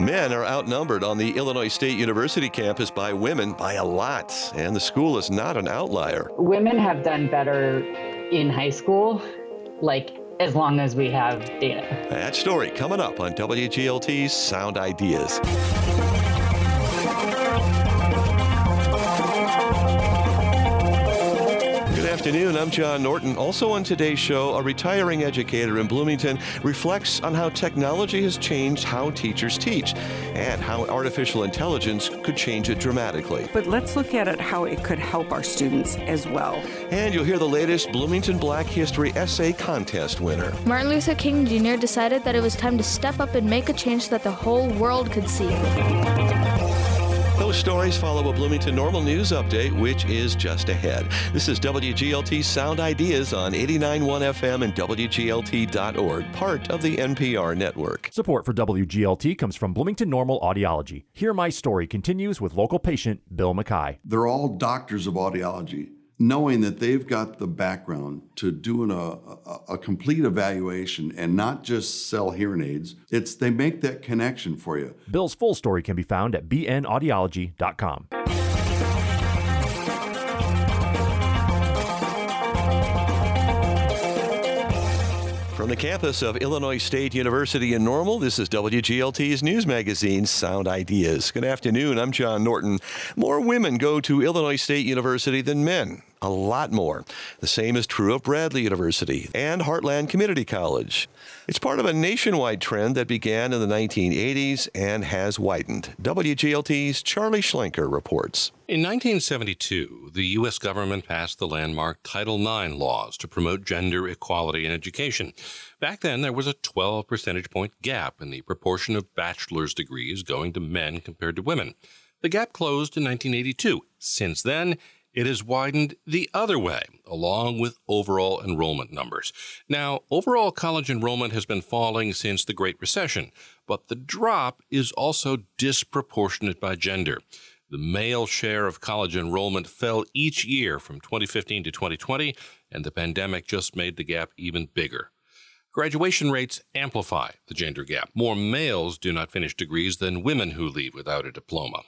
Men are outnumbered on the Illinois State University campus by women by a lot, and the school is not an outlier. Women have done better in high school, like as long as we have data. That story coming up on WGLT's Sound Ideas. Afternoon. I'm John Norton. Also on today's show, a retiring educator in Bloomington reflects on how technology has changed how teachers teach and how artificial intelligence could change it dramatically. But let's look at it how it could help our students as well. And you'll hear the latest Bloomington Black History Essay Contest winner. Martin Luther King Jr. decided that it was time to step up and make a change that the whole world could see. Those stories follow a Bloomington Normal News update, which is just ahead. This is WGLT Sound Ideas on 89.1 FM and WGLT.org, part of the NPR network. Support for WGLT comes from Bloomington Normal Audiology. Hear My Story continues with local patient Bill Mackay. They're all doctors of audiology knowing that they've got the background to doing a, a, a, complete evaluation and not just sell hearing aids, it's they make that connection for you. Bill's full story can be found at bnaudiology.com. From the campus of Illinois State University in Normal, this is WGLT's news magazine, Sound Ideas. Good afternoon. I'm John Norton. More women go to Illinois State University than men a lot more. The same is true of Bradley University and Heartland Community College. It's part of a nationwide trend that began in the 1980s and has widened. WGLT's Charlie Schlenker reports. In 1972, the U.S. government passed the landmark Title IX laws to promote gender equality in education. Back then, there was a 12 percentage point gap in the proportion of bachelor's degrees going to men compared to women. The gap closed in 1982. Since then, it has widened the other way, along with overall enrollment numbers. Now, overall college enrollment has been falling since the Great Recession, but the drop is also disproportionate by gender. The male share of college enrollment fell each year from 2015 to 2020, and the pandemic just made the gap even bigger. Graduation rates amplify the gender gap. More males do not finish degrees than women who leave without a diploma.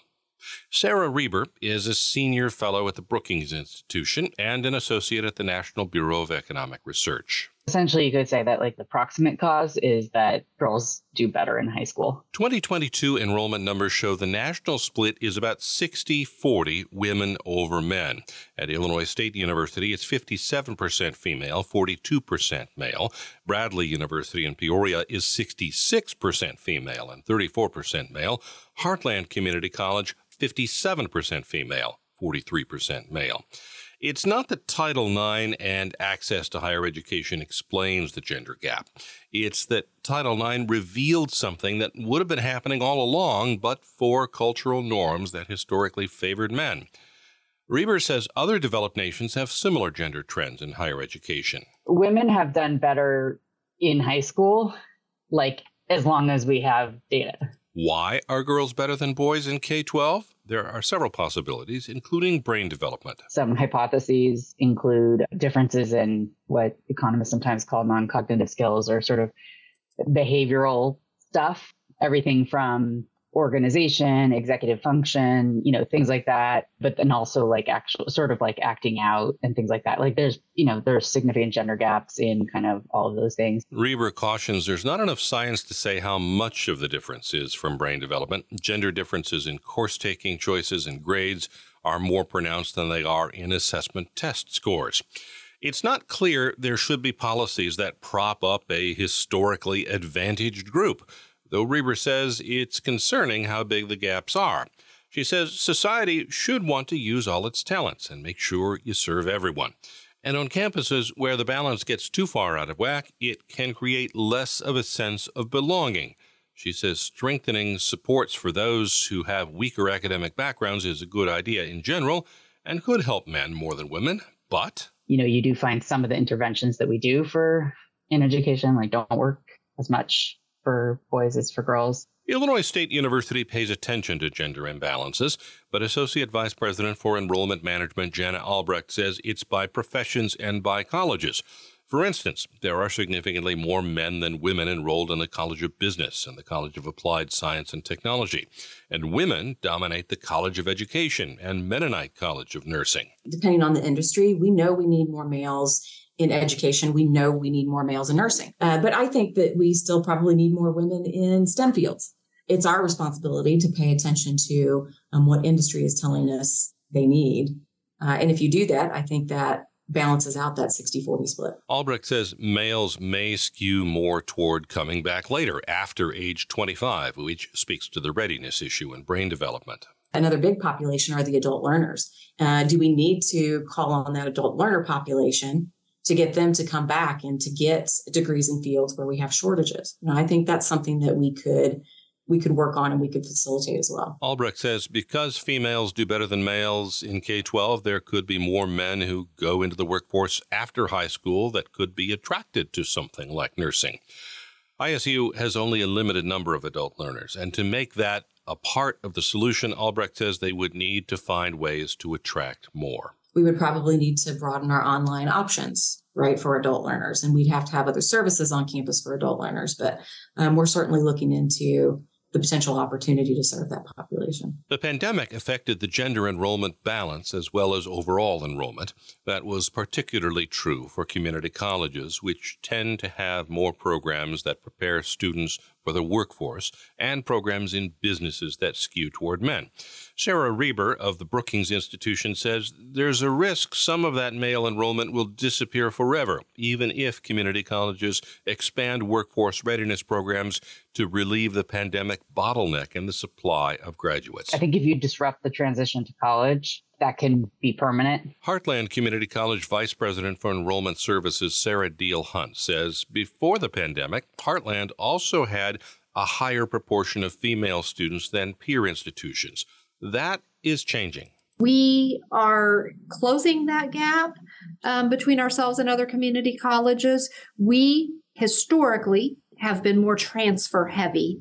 Sarah Reber is a senior fellow at the Brookings Institution and an associate at the National Bureau of Economic Research. Essentially, you could say that like the proximate cause is that girls do better in high school. 2022 enrollment numbers show the national split is about 60 40 women over men. At Illinois State University, it's 57% female, 42% male. Bradley University in Peoria is 66% female and 34% male. Heartland Community College, 57% female, 43% male. It's not that Title IX and access to higher education explains the gender gap. It's that Title IX revealed something that would have been happening all along, but for cultural norms that historically favored men. Reber says other developed nations have similar gender trends in higher education. Women have done better in high school, like as long as we have data. Why are girls better than boys in K 12? There are several possibilities, including brain development. Some hypotheses include differences in what economists sometimes call non cognitive skills or sort of behavioral stuff. Everything from organization, executive function, you know, things like that. But then also like actual sort of like acting out and things like that. Like there's, you know, there's significant gender gaps in kind of all of those things. Reber cautions there's not enough science to say how much of the difference is from brain development. Gender differences in course taking choices and grades are more pronounced than they are in assessment test scores. It's not clear there should be policies that prop up a historically advantaged group though Reber says it's concerning how big the gaps are. She says society should want to use all its talents and make sure you serve everyone. And on campuses where the balance gets too far out of whack, it can create less of a sense of belonging. She says strengthening supports for those who have weaker academic backgrounds is a good idea in general and could help men more than women, but. You know, you do find some of the interventions that we do for in education like don't work as much for boys as for girls. Illinois State University pays attention to gender imbalances, but Associate Vice President for Enrollment Management Jana Albrecht says it's by professions and by colleges. For instance, there are significantly more men than women enrolled in the College of Business and the College of Applied Science and Technology, and women dominate the College of Education and Mennonite College of Nursing. Depending on the industry, we know we need more males in education. We know we need more males in nursing. Uh, but I think that we still probably need more women in STEM fields. It's our responsibility to pay attention to um, what industry is telling us they need. Uh, and if you do that, I think that balances out that 60 40 split. Albrecht says males may skew more toward coming back later after age 25, which speaks to the readiness issue in brain development. Another big population are the adult learners. Uh, do we need to call on that adult learner population to get them to come back and to get degrees in fields where we have shortages? And I think that's something that we could we could work on and we could facilitate as well. Albrecht says because females do better than males in K 12, there could be more men who go into the workforce after high school that could be attracted to something like nursing. ISU has only a limited number of adult learners, and to make that a part of the solution, Albrecht says they would need to find ways to attract more. We would probably need to broaden our online options, right, for adult learners. And we'd have to have other services on campus for adult learners. But um, we're certainly looking into the potential opportunity to serve that population. The pandemic affected the gender enrollment balance as well as overall enrollment. That was particularly true for community colleges, which tend to have more programs that prepare students for the workforce and programs in businesses that skew toward men. Sarah Reber of the Brookings Institution says there's a risk some of that male enrollment will disappear forever, even if community colleges expand workforce readiness programs to relieve the pandemic bottleneck in the supply of graduates. I think if you disrupt the transition to college, that can be permanent. Heartland Community College Vice President for Enrollment Services Sarah Deal Hunt says before the pandemic, Heartland also had a higher proportion of female students than peer institutions. That is changing. We are closing that gap um, between ourselves and other community colleges. We historically have been more transfer heavy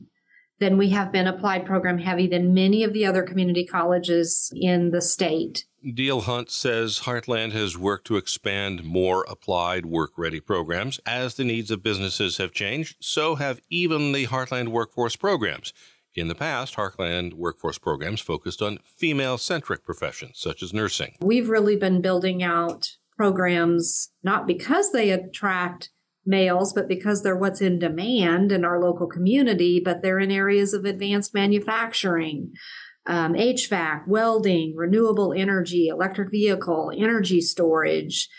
then we have been applied program heavy than many of the other community colleges in the state. Deal Hunt says Heartland has worked to expand more applied work ready programs. As the needs of businesses have changed, so have even the Heartland workforce programs. In the past, Heartland workforce programs focused on female centric professions such as nursing. We've really been building out programs not because they attract males, but because they're what's in demand in our local community, but they're in areas of advanced manufacturing, um, HVAC, welding, renewable energy, electric vehicle, energy storage,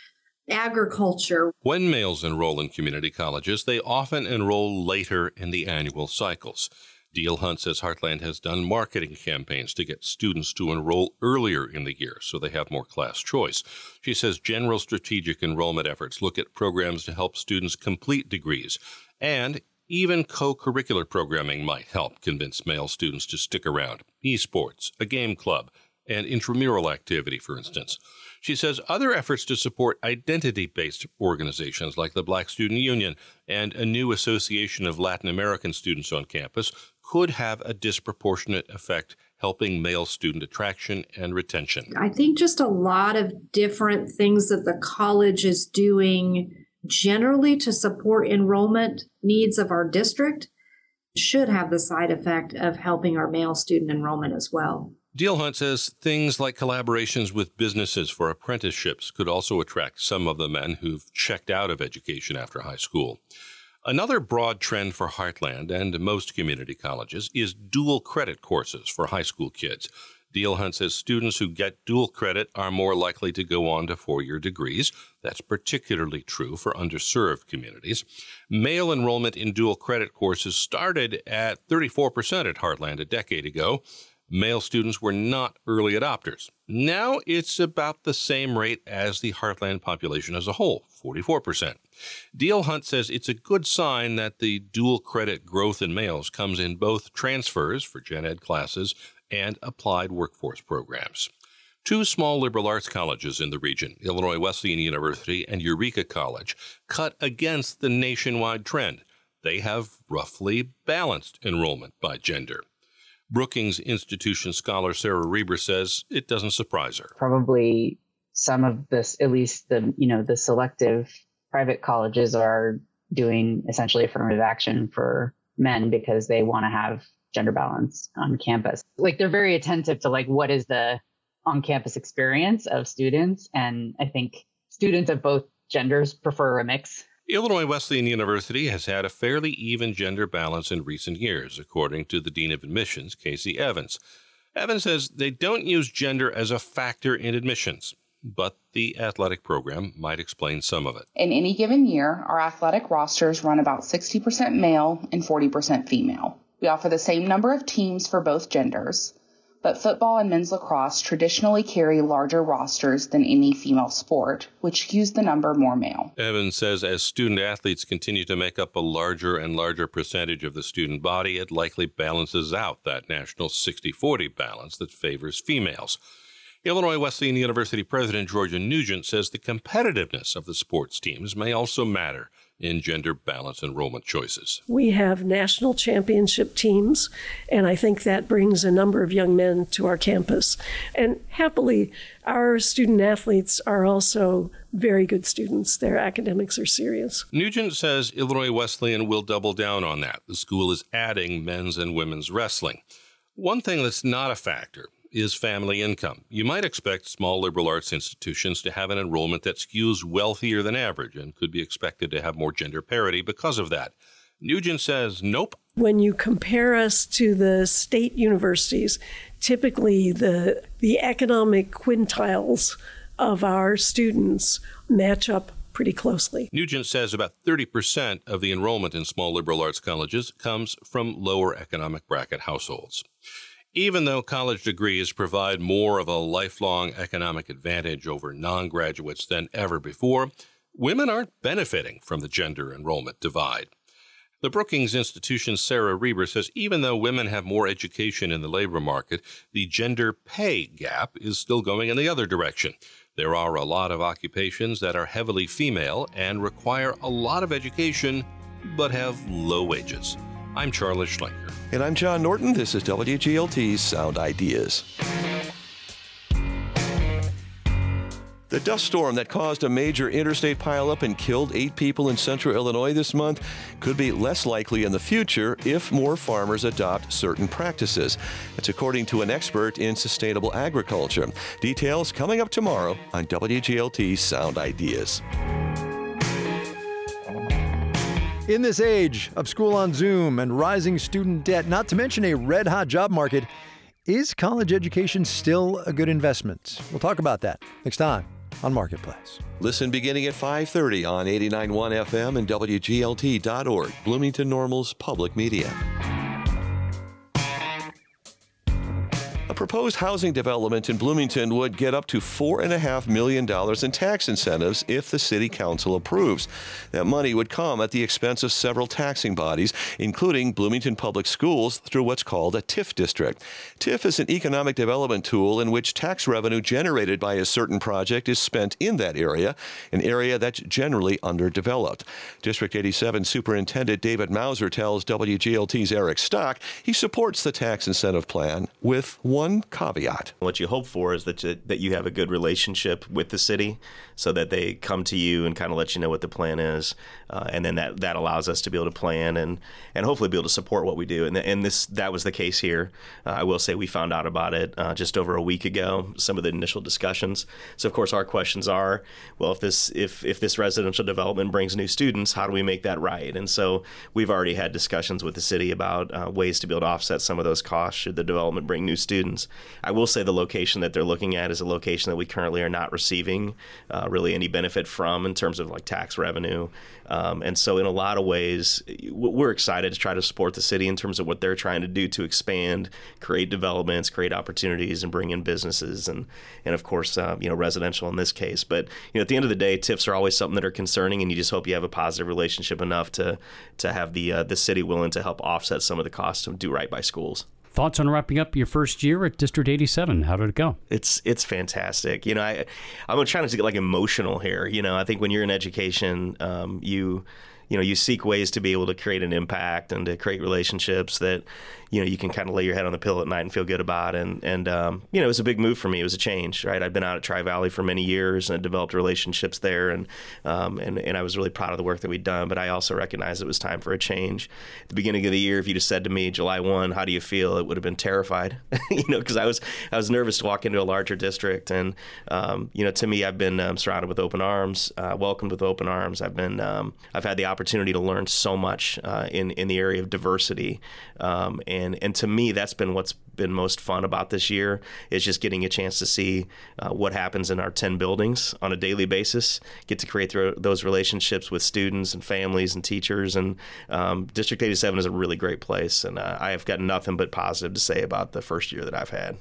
agriculture. When males enroll in community colleges, they often enroll later in the annual cycles. Deal Hunt says Heartland has done marketing campaigns to get students to enroll earlier in the year so they have more class choice. She says general strategic enrollment efforts look at programs to help students complete degrees, and even co curricular programming might help convince male students to stick around. Esports, a game club, and intramural activity, for instance. She says other efforts to support identity based organizations like the Black Student Union and a new association of Latin American students on campus could have a disproportionate effect helping male student attraction and retention. I think just a lot of different things that the college is doing generally to support enrollment needs of our district should have the side effect of helping our male student enrollment as well. Deal Hunt says things like collaborations with businesses for apprenticeships could also attract some of the men who've checked out of education after high school. Another broad trend for Heartland and most community colleges is dual credit courses for high school kids. Deal Hunt says students who get dual credit are more likely to go on to four year degrees. That's particularly true for underserved communities. Male enrollment in dual credit courses started at 34% at Heartland a decade ago male students were not early adopters. Now it's about the same rate as the Heartland population as a whole, 44%. Deal Hunt says it's a good sign that the dual credit growth in males comes in both transfers for gen ed classes and applied workforce programs. Two small liberal arts colleges in the region, Illinois Wesleyan University and Eureka College, cut against the nationwide trend. They have roughly balanced enrollment by gender. Brookings Institution scholar Sarah Reber says it doesn't surprise her. Probably some of this, at least the you know the selective private colleges are doing essentially affirmative action for men because they want to have gender balance on campus. Like they're very attentive to like what is the on campus experience of students. And I think students of both genders prefer a mix. Illinois Wesleyan University has had a fairly even gender balance in recent years, according to the Dean of Admissions, Casey Evans. Evans says they don't use gender as a factor in admissions, but the athletic program might explain some of it. In any given year, our athletic rosters run about 60% male and 40% female. We offer the same number of teams for both genders, but football and men's lacrosse traditionally carry larger rosters than any female sport, which skews the number more male. Evans says as student athletes continue to make up a larger and larger percentage of the student body, it likely balances out that national 60 40 balance that favors females. Illinois Wesleyan University President Georgia Nugent says the competitiveness of the sports teams may also matter in gender balance enrollment choices. We have national championship teams, and I think that brings a number of young men to our campus. And happily, our student athletes are also very good students. Their academics are serious. Nugent says Illinois Wesleyan will double down on that. The school is adding men's and women's wrestling. One thing that's not a factor is family income. You might expect small liberal arts institutions to have an enrollment that skews wealthier than average and could be expected to have more gender parity because of that. Nugent says, nope. When you compare us to the state universities, typically the, the economic quintiles of our students match up pretty closely. Nugent says about 30% of the enrollment in small liberal arts colleges comes from lower economic bracket households. Even though college degrees provide more of a lifelong economic advantage over non graduates than ever before, women aren't benefiting from the gender enrollment divide. The Brookings Institution's Sarah Reber says even though women have more education in the labor market, the gender pay gap is still going in the other direction. There are a lot of occupations that are heavily female and require a lot of education, but have low wages. I'm Charles Schlenker. And I'm John Norton. This is WGLT's Sound Ideas. The dust storm that caused a major interstate pileup and killed eight people in central Illinois this month could be less likely in the future if more farmers adopt certain practices. That's according to an expert in sustainable agriculture. Details coming up tomorrow on WGLT's Sound Ideas. In this age of school on Zoom and rising student debt, not to mention a red hot job market, is college education still a good investment? We'll talk about that next time on Marketplace. Listen beginning at 5:30 on 89.1 FM and WGLT.org, Bloomington Normal's public media. A proposed housing development in Bloomington would get up to $4.5 million in tax incentives if the City Council approves. That money would come at the expense of several taxing bodies, including Bloomington Public Schools, through what's called a TIF district. TIF is an economic development tool in which tax revenue generated by a certain project is spent in that area, an area that's generally underdeveloped. District 87 Superintendent David Mouser tells WGLT's Eric Stock he supports the tax incentive plan with one one caveat. What you hope for is that you, that you have a good relationship with the city, so that they come to you and kind of let you know what the plan is, uh, and then that that allows us to be able to plan and and hopefully be able to support what we do. And and this that was the case here. Uh, I will say we found out about it uh, just over a week ago. Some of the initial discussions. So of course our questions are, well, if this if if this residential development brings new students, how do we make that right? And so we've already had discussions with the city about uh, ways to be able to offset some of those costs should the development bring new students. I will say the location that they're looking at is a location that we currently are not receiving uh, really any benefit from in terms of like tax revenue. Um, and so, in a lot of ways, we're excited to try to support the city in terms of what they're trying to do to expand, create developments, create opportunities, and bring in businesses, and and of course, uh, you know, residential in this case. But you know, at the end of the day, TIFs are always something that are concerning, and you just hope you have a positive relationship enough to to have the uh, the city willing to help offset some of the costs to do right by schools. Thoughts on wrapping up your first year at District 87? How did it go? It's it's fantastic. You know, I I'm trying to get like emotional here. You know, I think when you're in education, um, you you know you seek ways to be able to create an impact and to create relationships that you know you can kind of lay your head on the pillow at night and feel good about. It. And and um, you know it was a big move for me. It was a change, right? I've been out at Tri Valley for many years and developed relationships there, and um, and and I was really proud of the work that we'd done. But I also recognized it was time for a change. At the beginning of the year, if you'd have said to me July one, how do you feel? It would have been terrified, you know, because I was I was nervous to walk into a larger district. And um, you know, to me, I've been um, surrounded with open arms, uh, welcomed with open arms. I've been um, I've had the opportunity to learn so much uh, in in the area of diversity, um, and and to me, that's been what's been most fun about this year is just getting a chance to see uh, what happens in our 10 buildings on a daily basis. Get to create th- those relationships with students and families and teachers. And um, district 87 is a really great place. And uh, i have got nothing but positive to say about the first year that i've had.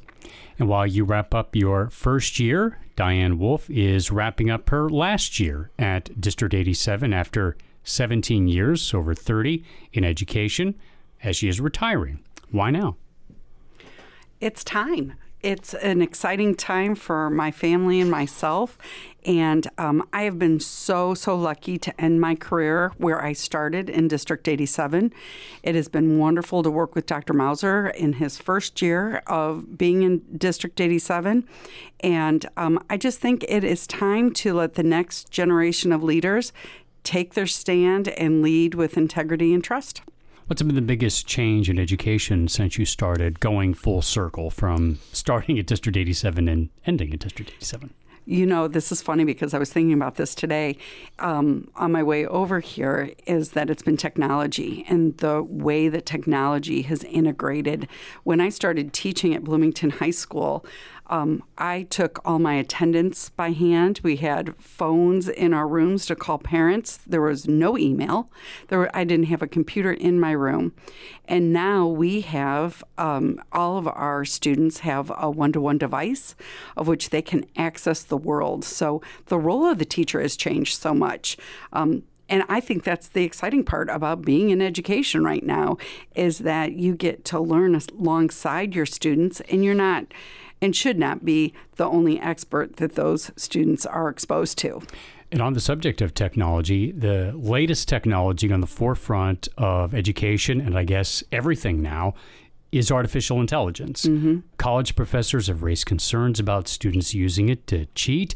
And while you wrap up your first year diane wolf is wrapping up her last year at district 87 after 17 years over 30 in education as she is retiring why now it's time. It's an exciting time for my family and myself. And um, I have been so, so lucky to end my career where I started in District 87. It has been wonderful to work with Dr. Mouser in his first year of being in District 87. And um, I just think it is time to let the next generation of leaders take their stand and lead with integrity and trust. What's been the biggest change in education since you started going full circle from starting at District 87 and ending at District 87? You know, this is funny because I was thinking about this today um, on my way over here. Is that it's been technology and the way that technology has integrated. When I started teaching at Bloomington High School, um, I took all my attendance by hand. We had phones in our rooms to call parents. There was no email. There were, I didn't have a computer in my room. And now we have um, all of our students have a one to one device of which they can access the world. So the role of the teacher has changed so much. Um, and I think that's the exciting part about being in education right now is that you get to learn alongside your students and you're not and should not be the only expert that those students are exposed to. And on the subject of technology, the latest technology on the forefront of education, and I guess everything now, is artificial intelligence. Mm-hmm. College professors have raised concerns about students using it to cheat.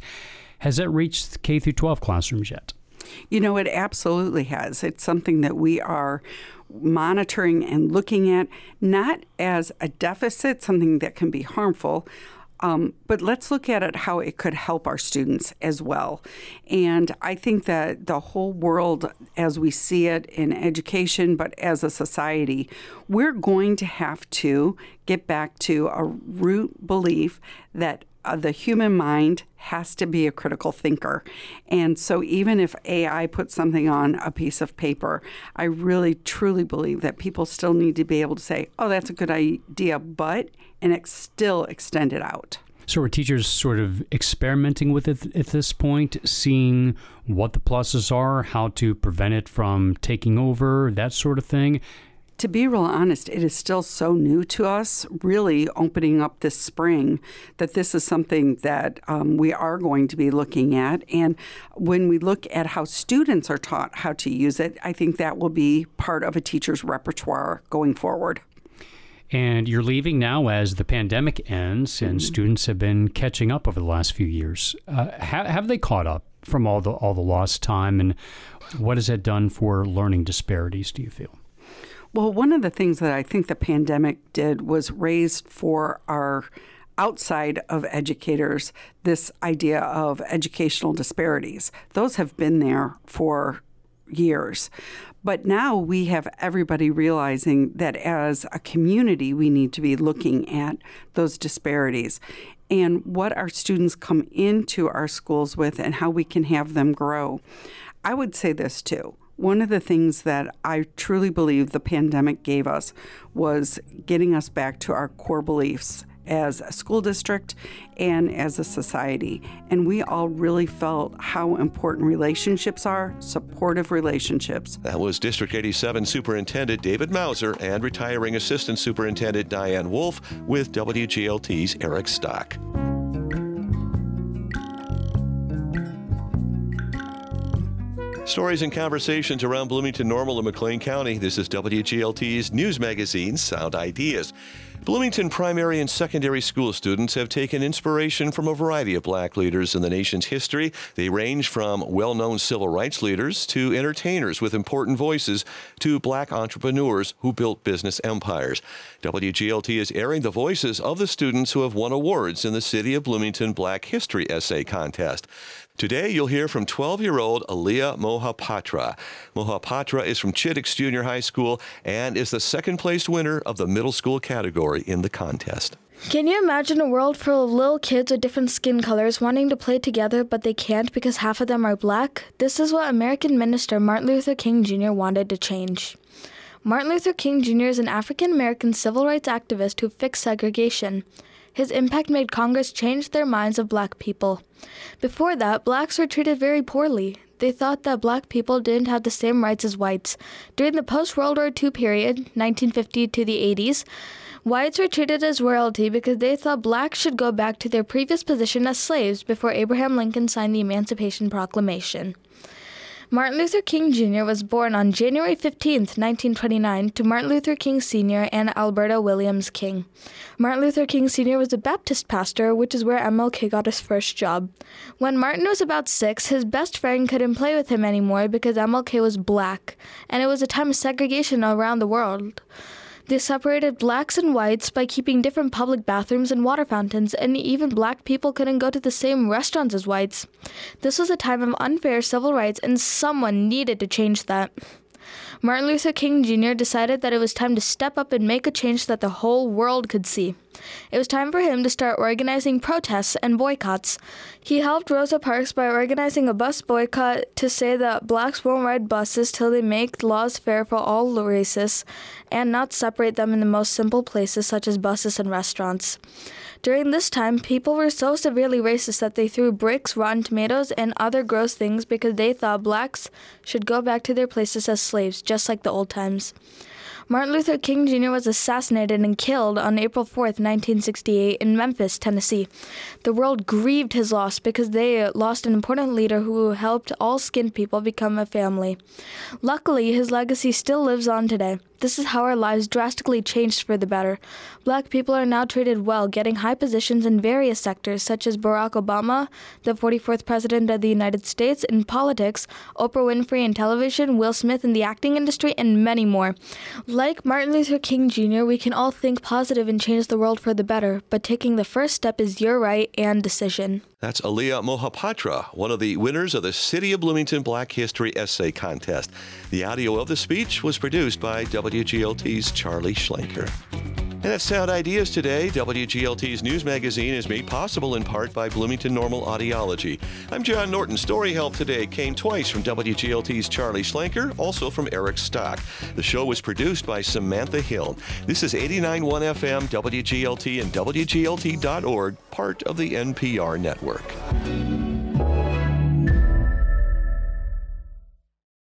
Has that reached K through 12 classrooms yet? You know, it absolutely has. It's something that we are monitoring and looking at, not as a deficit, something that can be harmful. Um, but let's look at it how it could help our students as well. And I think that the whole world, as we see it in education, but as a society, we're going to have to get back to a root belief that uh, the human mind has to be a critical thinker. And so, even if AI puts something on a piece of paper, I really truly believe that people still need to be able to say, oh, that's a good idea, but, and it still extend it out. So, are teachers sort of experimenting with it at this point, seeing what the pluses are, how to prevent it from taking over, that sort of thing? To be real honest, it is still so new to us, really opening up this spring, that this is something that um, we are going to be looking at. And when we look at how students are taught how to use it, I think that will be part of a teacher's repertoire going forward. And you're leaving now as the pandemic ends, and mm-hmm. students have been catching up over the last few years. Uh, have, have they caught up from all the all the lost time, and what has that done for learning disparities? Do you feel? Well, one of the things that I think the pandemic did was raise for our outside of educators this idea of educational disparities. Those have been there for years. But now we have everybody realizing that as a community, we need to be looking at those disparities and what our students come into our schools with and how we can have them grow. I would say this too one of the things that I truly believe the pandemic gave us was getting us back to our core beliefs as a school district and as a society. And we all really felt how important relationships are, supportive relationships. That was District 87 Superintendent David Mouser and retiring Assistant Superintendent Diane Wolf with WGLT's Eric Stock. Stories and conversations around Bloomington Normal and McLean County. This is WGLT's news magazine, Sound Ideas. Bloomington primary and secondary school students have taken inspiration from a variety of black leaders in the nation's history. They range from well known civil rights leaders to entertainers with important voices to black entrepreneurs who built business empires. WGLT is airing the voices of the students who have won awards in the City of Bloomington Black History Essay Contest. Today, you'll hear from 12 year old Aliyah Mohapatra. Mohapatra is from Chiddix Junior High School and is the second place winner of the middle school category in the contest. Can you imagine a world full of little kids with different skin colors wanting to play together, but they can't because half of them are black? This is what American minister Martin Luther King Jr. wanted to change. Martin Luther King Jr. is an African American civil rights activist who fixed segregation. His impact made Congress change their minds of black people. Before that, blacks were treated very poorly. They thought that black people didn't have the same rights as whites. During the post World War II period, 1950 to the 80s, whites were treated as royalty because they thought blacks should go back to their previous position as slaves before Abraham Lincoln signed the Emancipation Proclamation. Martin Luther King Jr. was born on January 15, 1929, to Martin Luther King Sr. and Alberta Williams King. Martin Luther King Sr. was a Baptist pastor, which is where MLK got his first job. When Martin was about six, his best friend couldn't play with him anymore because MLK was black, and it was a time of segregation around the world. They separated blacks and whites by keeping different public bathrooms and water fountains, and even black people couldn't go to the same restaurants as whites. This was a time of unfair civil rights, and someone needed to change that. Martin Luther King Jr. decided that it was time to step up and make a change that the whole world could see. It was time for him to start organizing protests and boycotts. He helped Rosa Parks by organizing a bus boycott to say that blacks won't ride buses till they make laws fair for all races and not separate them in the most simple places such as buses and restaurants. During this time, people were so severely racist that they threw bricks, rotten tomatoes, and other gross things because they thought blacks should go back to their places as slaves, just like the old times. Martin Luther King Jr. was assassinated and killed on April 4, 1968, in Memphis, Tennessee. The world grieved his loss because they lost an important leader who helped all skinned people become a family. Luckily, his legacy still lives on today. This is how our lives drastically changed for the better. Black people are now treated well, getting high positions in various sectors, such as Barack Obama, the 44th President of the United States, in politics, Oprah Winfrey in television, Will Smith in the acting industry, and many more. Like Martin Luther King Jr., we can all think positive and change the world for the better, but taking the first step is your right and decision. That's Aliyah Mohapatra, one of the winners of the City of Bloomington Black History Essay Contest. The audio of the speech was produced by WGLT's Charlie Schlenker. And that's Sound Ideas today. WGLT's news magazine is made possible in part by Bloomington Normal Audiology. I'm John Norton. Story help today came twice from WGLT's Charlie Schlenker, also from Eric Stock. The show was produced by Samantha Hill. This is 89.1 FM, WGLT, and WGLT.org, part of the NPR network.